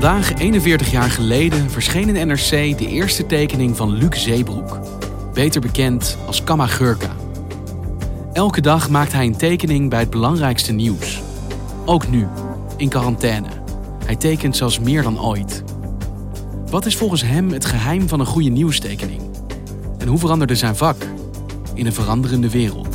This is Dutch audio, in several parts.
Vandaag, 41 jaar geleden, verscheen in NRC de eerste tekening van Luc Zeebroek. Beter bekend als Kamagurka. Elke dag maakt hij een tekening bij het belangrijkste nieuws. Ook nu, in quarantaine. Hij tekent zelfs meer dan ooit. Wat is volgens hem het geheim van een goede nieuwstekening? En hoe veranderde zijn vak in een veranderende wereld?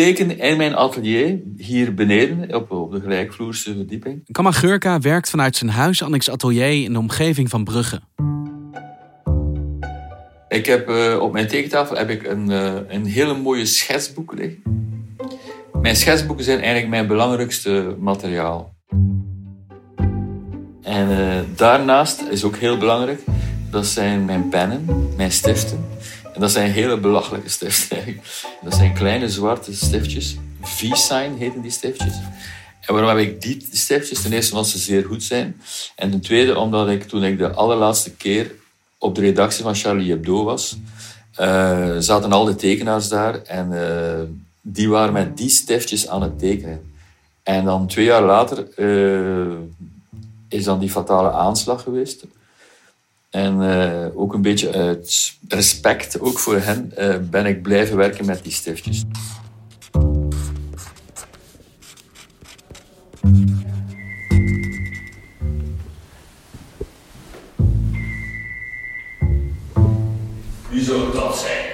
Teken in mijn atelier, hier beneden, op, op de gelijkvloerse verdieping. Kamagurka werkt vanuit zijn huis Annex Atelier in de omgeving van Brugge. Ik heb uh, op mijn tekentafel heb ik een, uh, een hele mooie schetsboek liggen. Mijn schetsboeken zijn eigenlijk mijn belangrijkste materiaal. En uh, daarnaast is ook heel belangrijk, dat zijn mijn pennen, mijn stiften. En dat zijn hele belachelijke stiften. Dat zijn kleine zwarte stiftjes. V-sign heten die stiftjes. En waarom heb ik die stiftjes? Ten eerste omdat ze zeer goed zijn. En ten tweede omdat ik toen ik de allerlaatste keer op de redactie van Charlie Hebdo was, uh, zaten al de tekenaars daar en uh, die waren met die stiftjes aan het tekenen. En dan twee jaar later uh, is dan die fatale aanslag geweest. En uh, ook een beetje uit respect, ook voor hen, uh, ben ik blijven werken met die stiftjes. Wie zou dat zijn?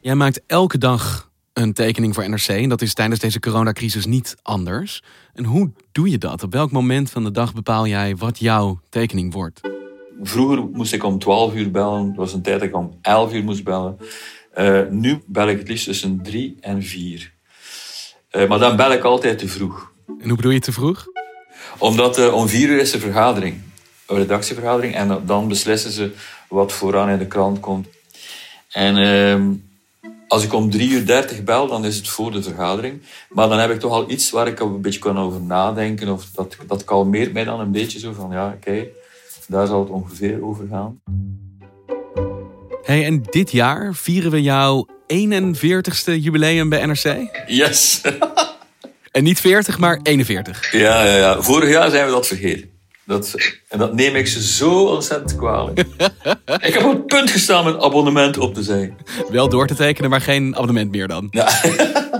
Jij maakt elke dag een tekening voor NRC. En dat is tijdens deze coronacrisis niet anders. En hoe doe je dat? Op welk moment van de dag bepaal jij wat jouw tekening wordt? Vroeger moest ik om 12 uur bellen. Er was een tijd dat ik om 11 uur moest bellen. Uh, nu bel ik het liefst tussen 3 en 4. Uh, maar dan bel ik altijd te vroeg. En hoe bedoel je te vroeg? Omdat uh, om 4 uur is de vergadering. Een redactievergadering. En dan beslissen ze wat vooraan in de krant komt. En ehm, als ik om 3 uur 30 bel, dan is het voor de vergadering. Maar dan heb ik toch al iets waar ik een beetje kan over nadenken. Of dat, dat kalmeert mij dan een beetje zo van, ja, oké, daar zal het ongeveer over gaan. Hey, en dit jaar vieren we jouw 41ste jubileum bij NRC? Yes! en niet 40, maar 41. Ja, ja, ja. Vorig jaar zijn we dat vergeten. Dat, en dat neem ik ze zo ontzettend kwalijk. ik heb op het punt gestaan met abonnement op te zijn. Wel door te tekenen, maar geen abonnement meer dan. Ja.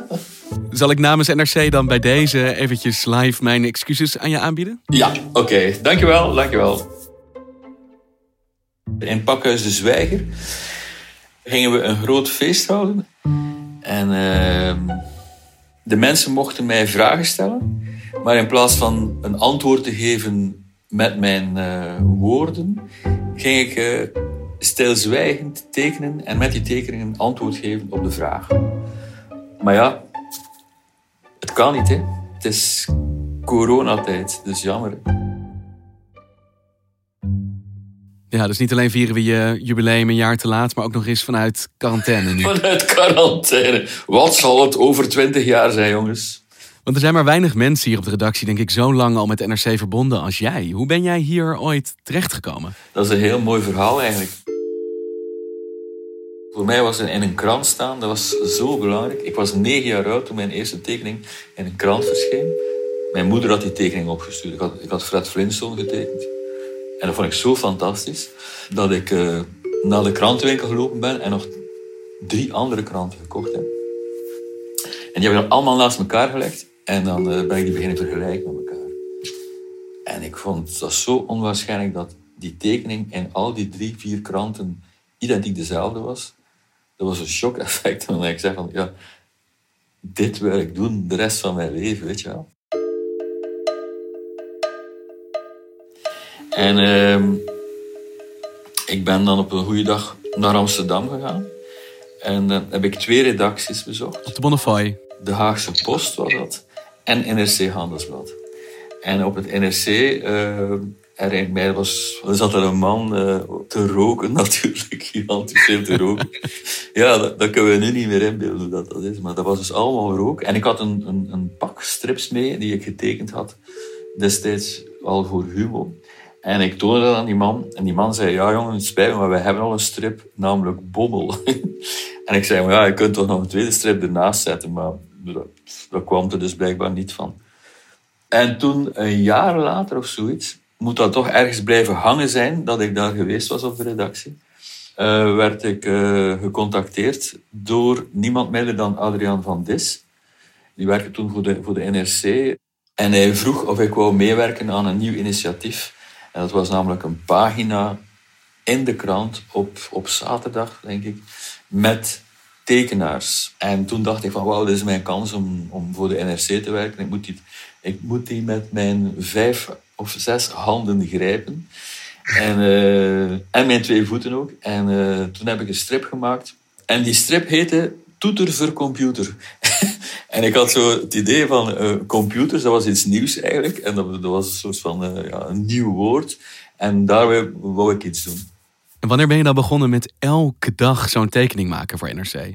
Zal ik namens NRC dan bij deze eventjes live mijn excuses aan je aanbieden? Ja, oké. Okay. Dankjewel, dankjewel. In Pakhuis de Zwijger gingen we een groot feest houden. En uh, de mensen mochten mij vragen stellen. Maar in plaats van een antwoord te geven met mijn uh, woorden, ging ik uh, stilzwijgend tekenen en met die tekeningen antwoord geven op de vraag. Maar ja, het kan niet, hè. Het is coronatijd, dus jammer. Ja, dus niet alleen vieren we je jubileum een jaar te laat, maar ook nog eens vanuit quarantaine nu. Vanuit quarantaine. Wat zal het over twintig jaar zijn, jongens? Want er zijn maar weinig mensen hier op de redactie, denk ik, zo lang al met NRC verbonden als jij. Hoe ben jij hier ooit terechtgekomen? Dat is een heel mooi verhaal eigenlijk. Voor mij was in een krant staan, dat was zo belangrijk. Ik was negen jaar oud toen mijn eerste tekening in een krant verscheen. Mijn moeder had die tekening opgestuurd. Ik had, ik had Fred Flintstone getekend. En dat vond ik zo fantastisch dat ik uh, naar de krantenwinkel gelopen ben en nog drie andere kranten gekocht heb. En die heb ik dan allemaal naast elkaar gelegd en dan uh, ben ik die beginnen vergelijken met elkaar. En ik vond dat zo onwaarschijnlijk dat die tekening in al die drie, vier kranten identiek dezelfde was. Dat was een shock-effect. En ik zei van, ja, dit wil ik doen de rest van mijn leven, weet je wel. En ehm, ik ben dan op een goede dag naar Amsterdam gegaan. En dan heb ik twee redacties bezocht. Op de Bonnefoy. De Haagse Post was dat. En NRC Handelsblad. En op het NRC, uh, bij was, zat er een man uh, te roken, natuurlijk. Gigantisch veel te roken. ja, dat, dat, kunnen we nu niet meer inbeelden hoe dat, dat is. Maar dat was dus allemaal rook. En ik had een, een, een pak strips mee die ik getekend had. Destijds al voor Humo. En ik toonde dat aan die man. En die man zei, ja jongen, het spijt me, maar we hebben al een strip, namelijk Bobbel. en ik zei, ja, je kunt toch nog een tweede strip ernaast zetten. Maar dat, dat kwam er dus blijkbaar niet van. En toen, een jaar later of zoiets, moet dat toch ergens blijven hangen zijn dat ik daar geweest was op de redactie. Uh, werd ik uh, gecontacteerd door niemand minder dan Adriaan van Dis. Die werkte toen voor de, voor de NRC. En hij vroeg of ik wou meewerken aan een nieuw initiatief. En dat was namelijk een pagina in de krant op, op zaterdag, denk ik, met tekenaars. En toen dacht ik van, wauw, dit is mijn kans om, om voor de NRC te werken. Ik moet, die, ik moet die met mijn vijf of zes handen grijpen. En, uh, en mijn twee voeten ook. En uh, toen heb ik een strip gemaakt. En die strip heette Toeter voor Computer. en ik had zo het idee van uh, computers, dat was iets nieuws eigenlijk. En dat, dat was een soort van ja, een nieuw woord. En daar wou ik iets doen. En wanneer ben je dan begonnen met elke dag zo'n tekening maken voor NRC?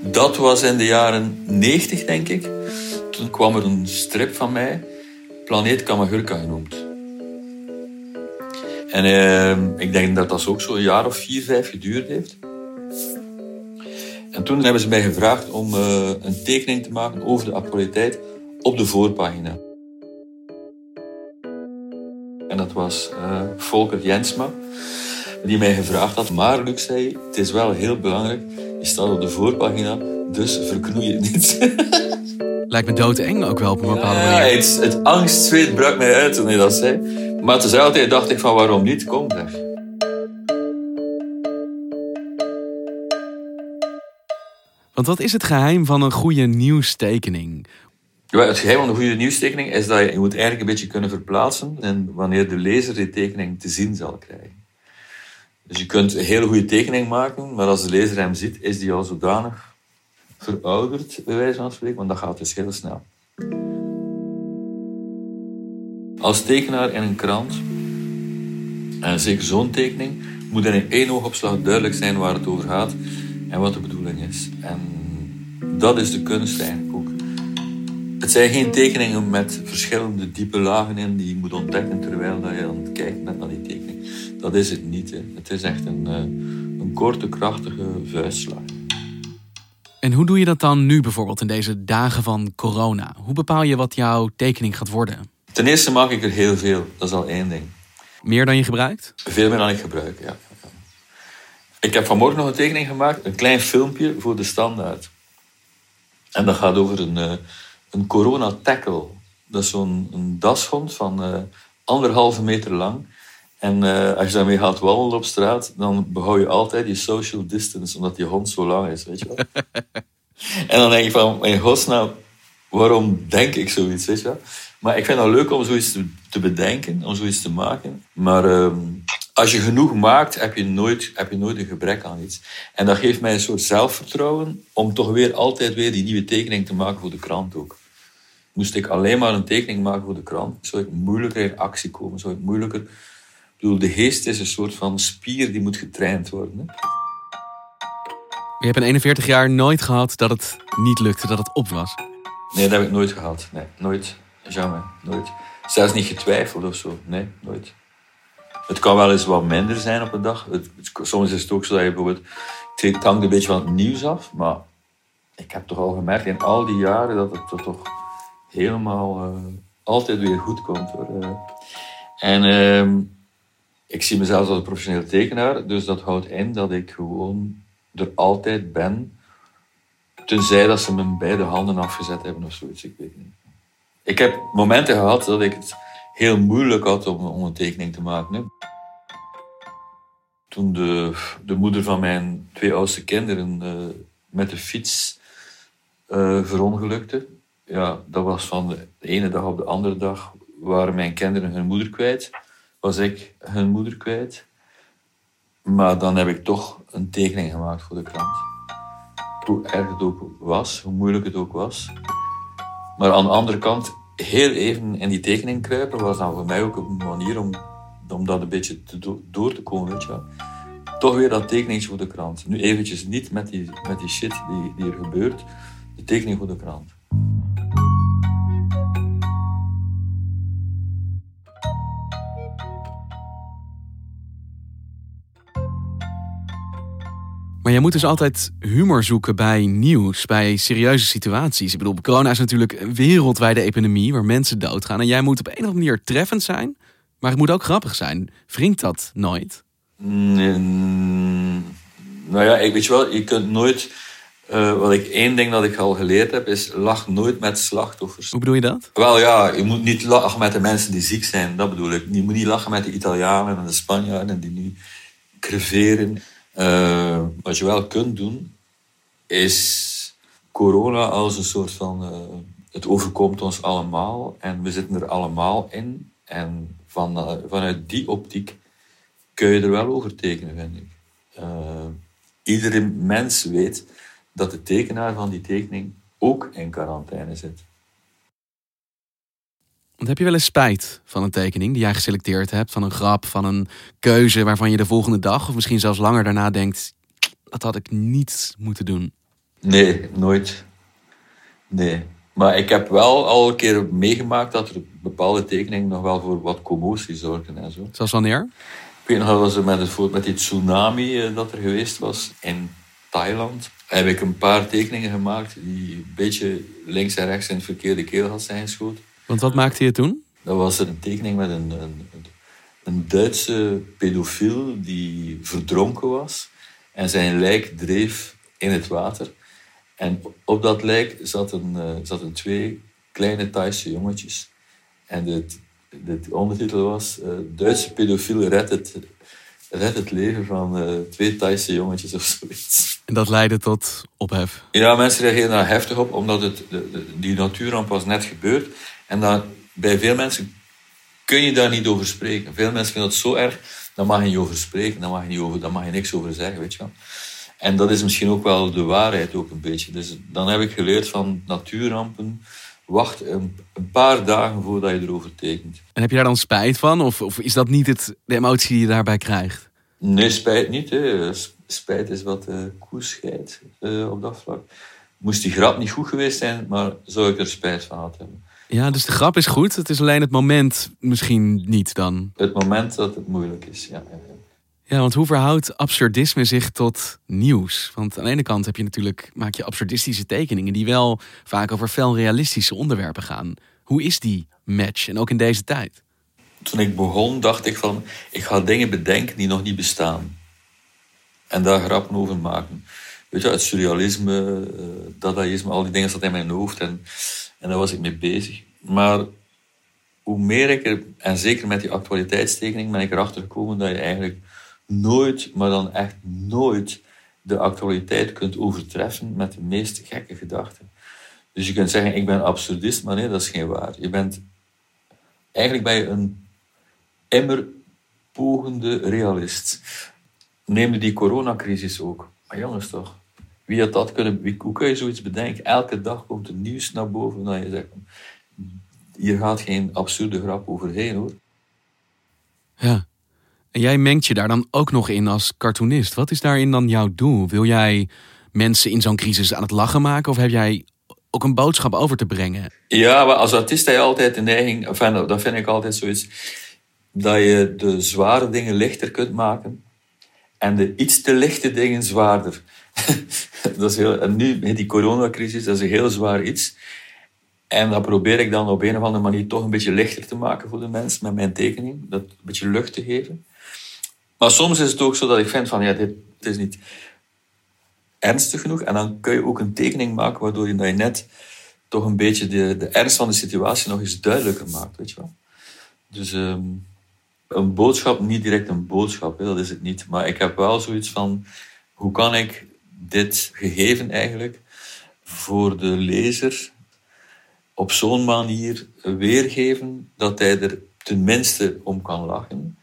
Dat was in de jaren 90, denk ik. Toen kwam er een strip van mij, Planeet Kamagurka genoemd. En eh, ik denk dat dat ook zo'n jaar of vier, vijf geduurd heeft. En toen hebben ze mij gevraagd om uh, een tekening te maken over de actualiteit op de voorpagina. En dat was uh, Volker Jensma die mij gevraagd had. Maar Luc zei, het is wel heel belangrijk, je staat op de voorpagina, dus verknoei het niet. Lijkt me doodeng ook wel op een bepaalde ja, manier. Het, het angstzweet brak mij uit toen hij dat zei. Maar tezelfde tijd dacht ik van waarom niet, kom zeg. Want wat is het geheim van een goede nieuwstekening? Ja, het geheim van een goede nieuwstekening is dat je, je moet eigenlijk een beetje kunnen verplaatsen en wanneer de lezer die tekening te zien zal krijgen. Dus je kunt een hele goede tekening maken, maar als de lezer hem ziet, is die al zodanig verouderd, bij wijze van spreken, want dat gaat dus heel snel. Als tekenaar in een krant, en zeker zo'n tekening, moet er in één oogopslag duidelijk zijn waar het over gaat en wat de bedoeling is. En dat is de kunst eigenlijk ook. Het zijn geen tekeningen met verschillende diepe lagen in die je moet ontdekken terwijl je aan het kijken bent naar die tekening. Dat is het niet. Hè. Het is echt een, een korte, krachtige vuistslag. En hoe doe je dat dan nu bijvoorbeeld in deze dagen van corona? Hoe bepaal je wat jouw tekening gaat worden? Ten eerste maak ik er heel veel. Dat is al één ding. Meer dan je gebruikt? Veel meer dan ik gebruik, ja. Ik heb vanmorgen nog een tekening gemaakt. Een klein filmpje voor de standaard. En dat gaat over een, uh, een corona tackle. Dat is zo'n dashond van uh, anderhalve meter lang. En uh, als je daarmee gaat wandelen op straat, dan behoud je altijd je social distance, omdat die hond zo lang is, weet je wel. en dan denk je van, in godsnaam, waarom denk ik zoiets, weet je wel. Maar ik vind het leuk om zoiets te, te bedenken, om zoiets te maken. Maar uh, als je genoeg maakt, heb je, nooit, heb je nooit een gebrek aan iets. En dat geeft mij een soort zelfvertrouwen om toch weer altijd weer die nieuwe tekening te maken voor de krant ook. Moest ik alleen maar een tekening maken voor de krant, zou ik moeilijker in actie komen, zou ik moeilijker... Ik bedoel, de geest is een soort van spier die moet getraind worden. Hè? Je hebt in 41 jaar nooit gehad dat het niet lukte, dat het op was? Nee, dat heb ik nooit gehad. Nee, nooit. Jamais. Nooit. Zelfs niet getwijfeld of zo. Nee, nooit. Het kan wel eens wat minder zijn op een dag. Het, soms is het ook zo dat je bijvoorbeeld... Het hangt een beetje van het nieuws af, maar ik heb toch al gemerkt in al die jaren dat het toch helemaal uh, altijd weer goed komt. Hoor. En uh, ik zie mezelf als een professioneel tekenaar, dus dat houdt in dat ik gewoon er altijd ben, tenzij dat ze mijn beide handen afgezet hebben of zoiets, ik weet niet. Ik heb momenten gehad dat ik het heel moeilijk had om, een tekening te maken. Toen de, de moeder van mijn twee oudste kinderen uh, met de fiets uh, verongelukte, ja, dat was van de ene dag op de andere dag waren mijn kinderen hun moeder kwijt. was ik hun moeder kwijt. Maar dan heb ik toch een tekening gemaakt voor de krant. Hoe erg het ook was, hoe moeilijk het ook was. Maar aan de andere kant, heel even in die tekening kruipen was dan voor mij ook een manier om, om dat een beetje te door te komen. Weet. Toch weer dat tekening voor de krant. Nu eventjes niet met die, met die shit die, die er gebeurt. De tekening voor de krant. Maar jij moet dus altijd humor zoeken bij nieuws, bij serieuze situaties. Ik bedoel, corona is natuurlijk een wereldwijde epidemie waar mensen doodgaan. En jij moet op een of andere manier treffend zijn, maar het moet ook grappig zijn. Wringt dat nooit? Nee, nou ja, ik weet je wel, je kunt nooit. Uh, wat ik één ding dat ik al geleerd heb, is lach nooit met slachtoffers. Hoe bedoel je dat? Wel ja, je moet niet lachen met de mensen die ziek zijn, dat bedoel ik. Je moet niet lachen met de Italianen en de Spanjaarden die nu creveren. Uh, wat je wel kunt doen, is corona als een soort van. Uh, het overkomt ons allemaal en we zitten er allemaal in. En van, uh, vanuit die optiek kun je er wel over tekenen, vind ik. iedere mens weet dat de tekenaar van die tekening ook in quarantaine zit. Want heb je wel eens spijt van een tekening die jij geselecteerd hebt, van een grap, van een keuze waarvan je de volgende dag of misschien zelfs langer daarna denkt, dat had ik niet moeten doen? Nee, nooit. Nee. Maar ik heb wel al een keer meegemaakt dat er bepaalde tekeningen nog wel voor wat commotie zorgden en zo. Zoals wanneer? Ik weet nog wel, was met, het, met die tsunami eh, dat er geweest was in Thailand. Heb ik een paar tekeningen gemaakt die een beetje links en rechts in het verkeerde keel had zijn geschoten. Want wat maakte je toen? Dat was een tekening met een, een, een Duitse pedofiel die verdronken was en zijn lijk dreef in het water. En op dat lijk zaten, uh, zaten twee kleine Thaise jongetjes. En de, de ondertitel was uh, Duitse pedofiel redt het, redt het leven van uh, twee Thaise jongetjes of zoiets. En dat leidde tot ophef? Ja, mensen reageerden daar heftig op, omdat het, de, die natuurramp was net gebeurd. En dan, bij veel mensen kun je daar niet over spreken. Veel mensen vinden het zo erg, daar mag je niet over spreken, daar mag je, niet over, daar mag je niks over zeggen, weet je wel. En dat is misschien ook wel de waarheid ook een beetje. Dus dan heb ik geleerd van natuurrampen, wacht een, een, paar dagen voordat je erover tekent. En heb je daar dan spijt van? Of, of is dat niet het, de emotie die je daarbij krijgt? Nee, spijt niet. Hè. Spijt is wat uh, uh, op dat vlak. Moest die grap niet goed geweest zijn, maar zou ik er spijt van gehad hebben. Ja, dus de grap is goed. Het is alleen het moment misschien niet dan. Het moment dat het moeilijk is, ja. Ja, want hoe verhoudt absurdisme zich tot nieuws? Want aan de ene kant heb je natuurlijk, maak je absurdistische tekeningen die wel vaak over fel realistische onderwerpen gaan. Hoe is die match en ook in deze tijd? Toen ik begon dacht ik van, ik ga dingen bedenken die nog niet bestaan. En daar grappen over maken. Weet je, het surrealisme, uh, dadaïsme, al die dingen zaten in mijn hoofd. En en daar was ik mee bezig. Maar hoe meer ik er, en zeker met die actualiteitstekening, ben ik erachter gekomen dat je eigenlijk nooit, maar dan echt nooit, de actualiteit kunt overtreffen met de meest gekke gedachten. Dus je kunt zeggen, ik ben absurdist, maar nee, dat is geen waar. Je bent, eigenlijk ben je een immer pogende realist. Neem die coronacrisis ook. Maar jongens toch, wie had dat kunnen, wie, hoe kun je zoiets bedenken? Elke dag komt er nieuws naar boven dat je zegt, hier gaat geen absurde grap overheen hoor. Ja. En jij mengt je daar dan ook nog in als cartoonist. Wat is daarin dan jouw doel? Wil jij mensen in zo'n crisis aan het lachen maken? Of heb jij ook een boodschap over te brengen? Ja, maar als artiest heb je altijd de neiging, enfin, dat vind ik altijd zoiets, dat je de zware dingen lichter kunt maken en de iets te lichte dingen zwaarder. dat is heel, en nu, die coronacrisis, dat is een heel zwaar iets. En dat probeer ik dan op een of andere manier toch een beetje lichter te maken voor de mensen met mijn tekening. Dat een beetje lucht te geven. Maar soms is het ook zo dat ik vind van, ja, dit, is niet ernstig genoeg. En dan kun je ook een tekening maken waardoor je, je net toch een beetje de, de ernst van de situatie nog eens duidelijker maakt, weet je wel. Dus ehm, een boodschap, niet direct een boodschap, dat is het niet. Maar ik heb wel zoiets van, hoe kan ik dit gegeven eigenlijk voor de lezer op zo'n manier weergeven dat hij er tenminste om kan lachen.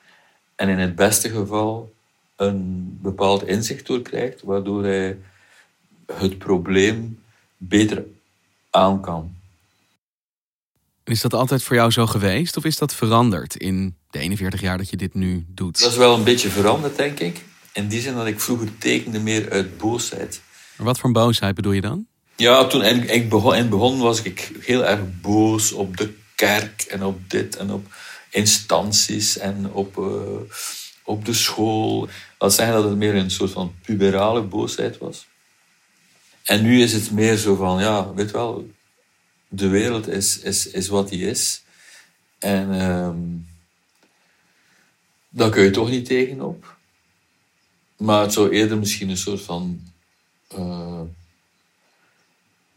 En in het beste geval een bepaald inzicht door krijgt, waardoor hij het probleem beter aan kan. Is dat altijd voor jou zo geweest of is dat veranderd in de 41 jaar dat je dit nu doet? Dat is wel een beetje veranderd, denk ik. In die zin dat ik vroeger tekende meer uit boosheid. Wat voor boosheid bedoel je dan? Ja, toen ik begon, in het was ik heel erg boos op de kerk en op dit en op instanties en op, uh, op de school. Dat zeggen dat het meer een soort van puberale boosheid was. En nu is het meer zo van, ja, weet wel, de wereld is, is, is wat die is. En um, daar kun je toch niet tegenop. Maar het zou eerder misschien een soort van. Uh,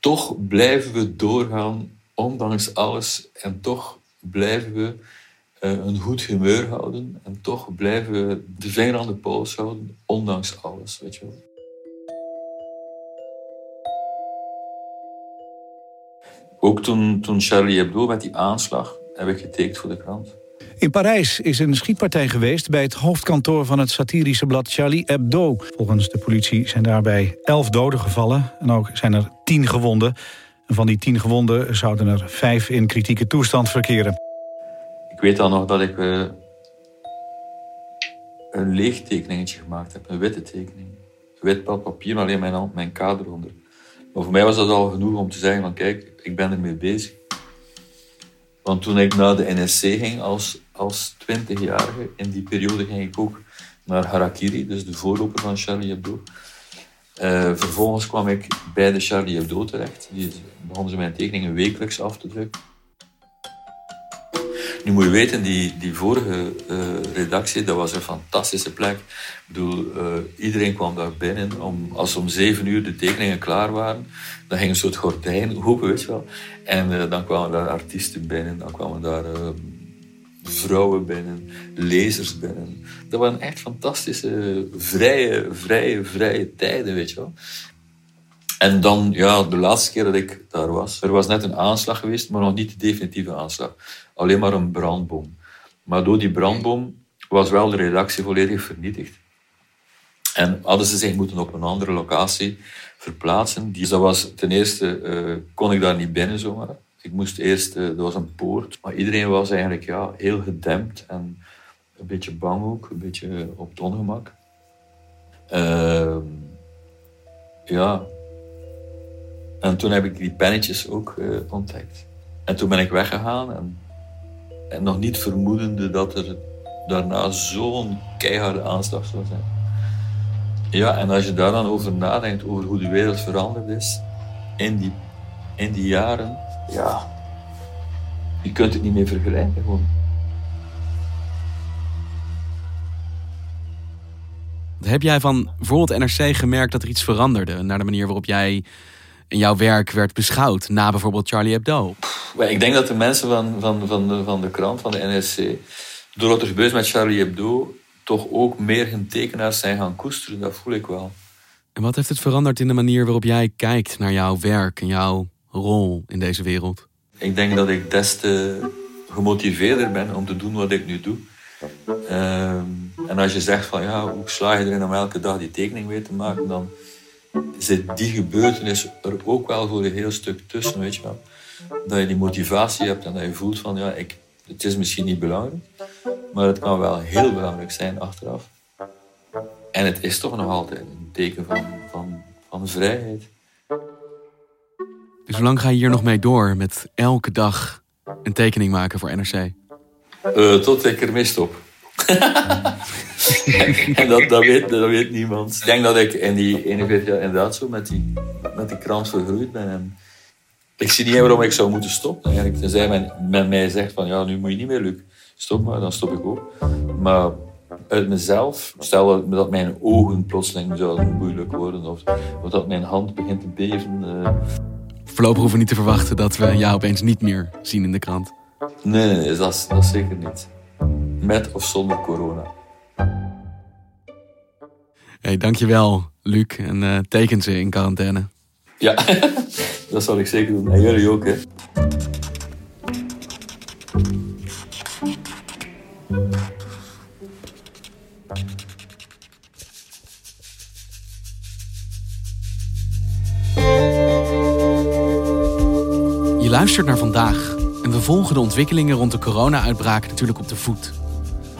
toch blijven we doorgaan, ondanks alles. En toch blijven we uh, een goed humeur houden. En toch blijven we de vinger aan de pols houden, ondanks alles. Weet je wel. Ook toen, toen Charlie Hebdo met die aanslag heb ik getekend voor de krant. In Parijs is een schietpartij geweest bij het hoofdkantoor van het satirische blad Charlie Hebdo. Volgens de politie zijn daarbij elf doden gevallen en ook zijn er tien gewonden. En van die tien gewonden zouden er vijf in kritieke toestand verkeren. Ik weet al nog dat ik uh, een leeg tekeningetje gemaakt heb, een witte tekening. Wit papier, alleen mijn, hand, mijn kader onder. Maar voor mij was dat al genoeg om te zeggen van kijk, ik ben ermee bezig. Want toen ik naar de NSC ging als, als 20-jarige, in die periode ging ik ook naar Harakiri, dus de voorloper van Charlie Hebdo. Uh, vervolgens kwam ik bij de Charlie Hebdo terecht. Die begonnen ze mijn tekeningen wekelijks af te drukken. Nu moet je weten, die, die vorige uh, redactie, dat was een fantastische plek. Ik bedoel, uh, iedereen kwam daar binnen. Om, als om zeven uur de tekeningen klaar waren, dan ging een soort gordijn open, weet je wel. En dan kwamen daar artiesten binnen, dan kwamen daar vrouwen binnen, lezers binnen. Dat waren echt fantastische, vrije, vrije, vrije tijden, weet je wel. En dan, ja, de laatste keer dat ik daar was, er was net een aanslag geweest, maar nog niet de definitieve aanslag. Alleen maar een brandboom. Maar door die brandboom was wel de redactie volledig vernietigd. En hadden ze zich moeten op een andere locatie verplaatsen. Dus dat was, ten eerste uh, kon ik daar niet binnen zomaar. Ik moest eerst, uh, er was een poort, maar iedereen was eigenlijk ja, heel gedempt en een beetje bang ook, een beetje op het ongemak. Uh, ja, en toen heb ik die pennetjes ook uh, ontdekt. En toen ben ik weggegaan en, en nog niet vermoedende dat er daarna zo'n keiharde aanslag zou zijn. Ja, en als je daar dan over nadenkt, over hoe de wereld veranderd is in die, in die jaren, ja, je kunt het niet meer vergelijken gewoon. Heb jij van bijvoorbeeld NRC gemerkt dat er iets veranderde naar de manier waarop jij en jouw werk werd beschouwd na bijvoorbeeld Charlie Hebdo? Ik denk dat de mensen van, van, van, de, van de krant, van de NRC, door wat er gebeurt met Charlie Hebdo, toch ook meer hun tekenaars zijn gaan koesteren. Dat voel ik wel. En wat heeft het veranderd in de manier waarop jij kijkt naar jouw werk en jouw rol in deze wereld? Ik denk dat ik des te gemotiveerder ben om te doen wat ik nu doe. Ehm, en als je zegt van ja, hoe sla je erin om elke dag die tekening weer te maken, dan zit die gebeurtenis er ook wel voor een heel stuk tussen, weet je wel. Dat je die motivatie hebt en dat je voelt van, ja, ik, het is misschien niet belangrijk, maar het kan wel heel belangrijk zijn achteraf. En het is toch nog altijd een teken van, van, van vrijheid. Dus hoe lang ga je hier nog mee door met elke dag een tekening maken voor NRC? Uh, tot ik ermee stop. en dat, dat, weet, dat weet niemand. Ik denk dat ik in die 41 jaar inderdaad zo met die, met die krant vergroeid ben. En ik zie niet waarom ik zou moeten stoppen. Eigenlijk. Tenzij men, men mij zegt van ja, nu moet je niet meer, Luc. Stop maar, dan stop ik ook. Maar uit mezelf, stel dat mijn ogen plotseling zouden moeilijk worden of, dat mijn hand begint te beven. Uh... Voorlopig hoeven we niet te verwachten dat we jou opeens niet meer zien in de krant. Nee, nee, nee dat, dat zeker niet. Met of zonder corona. Hey, dankjewel, Luc. En uh, teken ze in quarantaine. Ja, dat zal ik zeker doen. En jullie ook, hè. Luistert naar vandaag en we volgen de ontwikkelingen rond de corona-uitbraak natuurlijk op de voet.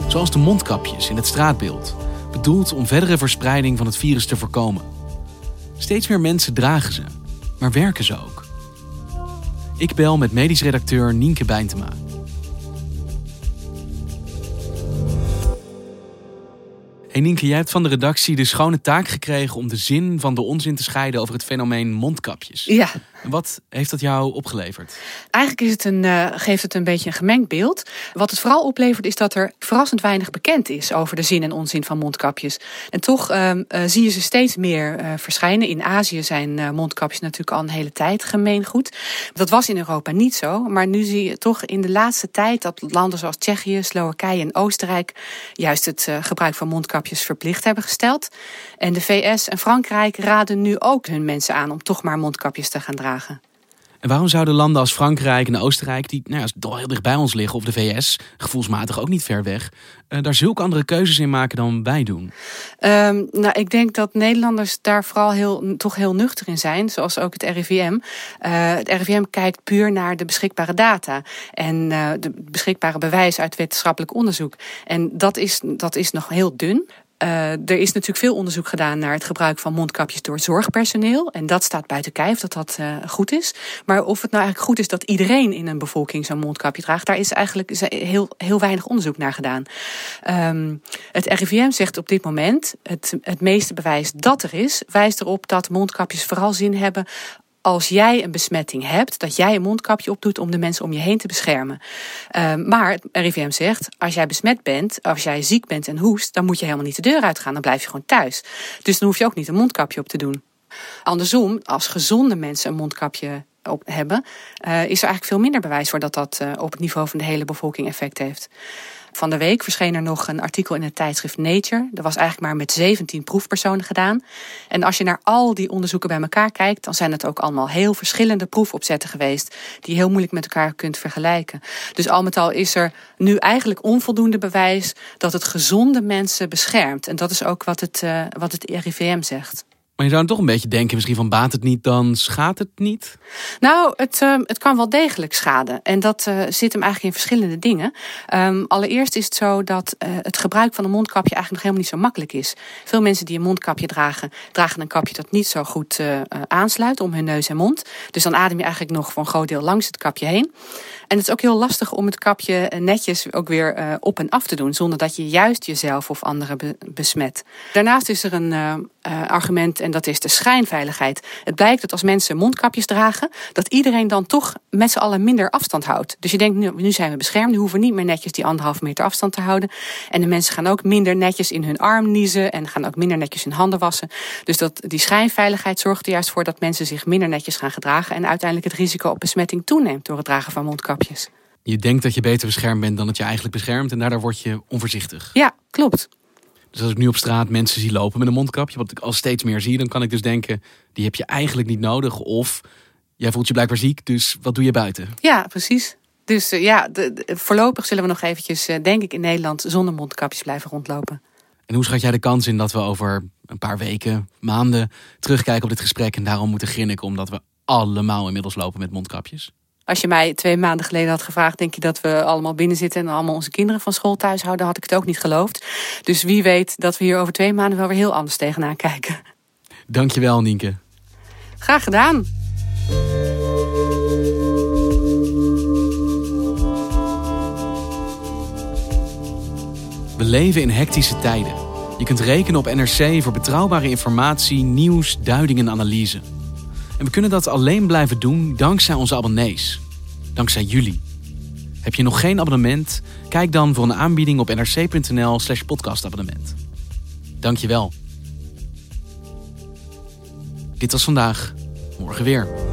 Zoals de mondkapjes in het straatbeeld, bedoeld om verdere verspreiding van het virus te voorkomen. Steeds meer mensen dragen ze, maar werken ze ook? Ik bel met medisch redacteur Nienke Bijntema. Hey Nienke, jij hebt van de redactie de schone taak gekregen om de zin van de onzin te scheiden over het fenomeen mondkapjes. Ja. Wat heeft dat jou opgeleverd? Eigenlijk is het een, uh, geeft het een beetje een gemengd beeld. Wat het vooral oplevert is dat er verrassend weinig bekend is over de zin en onzin van mondkapjes. En toch uh, uh, zie je ze steeds meer verschijnen. In Azië zijn mondkapjes natuurlijk al een hele tijd gemeengoed. Dat was in Europa niet zo. Maar nu zie je toch in de laatste tijd dat landen zoals Tsjechië, Slowakije en Oostenrijk juist het gebruik van mondkapjes verplicht hebben gesteld. En de VS en Frankrijk raden nu ook hun mensen aan om toch maar mondkapjes te gaan dragen. Waarom zouden landen als Frankrijk en Oostenrijk, die nou ja, heel dicht bij ons liggen, of de VS, gevoelsmatig ook niet ver weg, uh, daar zulke andere keuzes in maken dan wij doen? Um, nou, ik denk dat Nederlanders daar vooral heel, toch heel nuchter in zijn, zoals ook het RIVM. Uh, het RIVM kijkt puur naar de beschikbare data en uh, de beschikbare bewijs uit wetenschappelijk onderzoek. En dat is, dat is nog heel dun. Uh, er is natuurlijk veel onderzoek gedaan naar het gebruik van mondkapjes door zorgpersoneel. En dat staat buiten kijf dat dat uh, goed is. Maar of het nou eigenlijk goed is dat iedereen in een bevolking zo'n mondkapje draagt, daar is eigenlijk heel, heel weinig onderzoek naar gedaan. Um, het RIVM zegt op dit moment: het, het meeste bewijs dat er is, wijst erop dat mondkapjes vooral zin hebben als jij een besmetting hebt, dat jij een mondkapje opdoet om de mensen om je heen te beschermen. Uh, maar RIVM zegt, als jij besmet bent, als jij ziek bent en hoest, dan moet je helemaal niet de deur uitgaan. Dan blijf je gewoon thuis. Dus dan hoef je ook niet een mondkapje op te doen. Andersom, als gezonde mensen een mondkapje op hebben, uh, is er eigenlijk veel minder bewijs voor dat dat uh, op het niveau van de hele bevolking effect heeft. Van de week verscheen er nog een artikel in het tijdschrift Nature. Dat was eigenlijk maar met 17 proefpersonen gedaan. En als je naar al die onderzoeken bij elkaar kijkt, dan zijn het ook allemaal heel verschillende proefopzetten geweest, die je heel moeilijk met elkaar kunt vergelijken. Dus al met al is er nu eigenlijk onvoldoende bewijs dat het gezonde mensen beschermt. En dat is ook wat het, uh, wat het RIVM zegt. Maar je zou toch een beetje denken, misschien van baat het niet, dan schaadt het niet? Nou, het, uh, het kan wel degelijk schaden. En dat uh, zit hem eigenlijk in verschillende dingen. Um, allereerst is het zo dat uh, het gebruik van een mondkapje eigenlijk nog helemaal niet zo makkelijk is. Veel mensen die een mondkapje dragen, dragen een kapje dat niet zo goed aansluit om hun neus en mond. Dus dan adem je eigenlijk nog voor een groot deel langs het kapje heen. En het is ook heel lastig om het kapje netjes ook weer op en af te doen, zonder dat je juist jezelf of anderen be besmet. Daarnaast is er een argument en dat is de schijnveiligheid. Het blijkt dat als mensen mondkapjes dragen, dat iedereen dan toch met z'n allen minder afstand houdt. Dus je denkt, nu, nu zijn we beschermd, nu hoeven we niet meer netjes die anderhalve meter afstand te houden. En de mensen gaan ook minder netjes in hun arm niezen en gaan ook minder netjes hun handen wassen. Dus dat, die schijnveiligheid zorgt er juist voor dat mensen zich minder netjes gaan gedragen en uiteindelijk het risico op besmetting toeneemt door het dragen van mondkapjes. Je denkt dat je beter beschermd bent dan dat je eigenlijk beschermt en daardoor word je onvoorzichtig. Ja, klopt. Dus als ik nu op straat mensen zie lopen met een mondkapje, wat ik al steeds meer zie, dan kan ik dus denken, die heb je eigenlijk niet nodig. Of jij voelt je blijkbaar ziek, dus wat doe je buiten? Ja, precies. Dus uh, ja, de, de, voorlopig zullen we nog eventjes, uh, denk ik, in Nederland zonder mondkapjes blijven rondlopen. En hoe schat jij de kans in dat we over een paar weken, maanden terugkijken op dit gesprek en daarom moeten grinniken omdat we allemaal inmiddels lopen met mondkapjes? Als je mij twee maanden geleden had gevraagd, denk je dat we allemaal binnen zitten en allemaal onze kinderen van school thuis houden, had ik het ook niet geloofd. Dus wie weet dat we hier over twee maanden wel weer heel anders tegenaan kijken. Dankjewel, Nienke. Graag gedaan. We leven in hectische tijden. Je kunt rekenen op NRC voor betrouwbare informatie, nieuws, duiding en analyse. En we kunnen dat alleen blijven doen dankzij onze abonnees. Dankzij jullie. Heb je nog geen abonnement? Kijk dan voor een aanbieding op nrc.nl slash podcastabonnement. Dankjewel. Dit was vandaag. Morgen weer.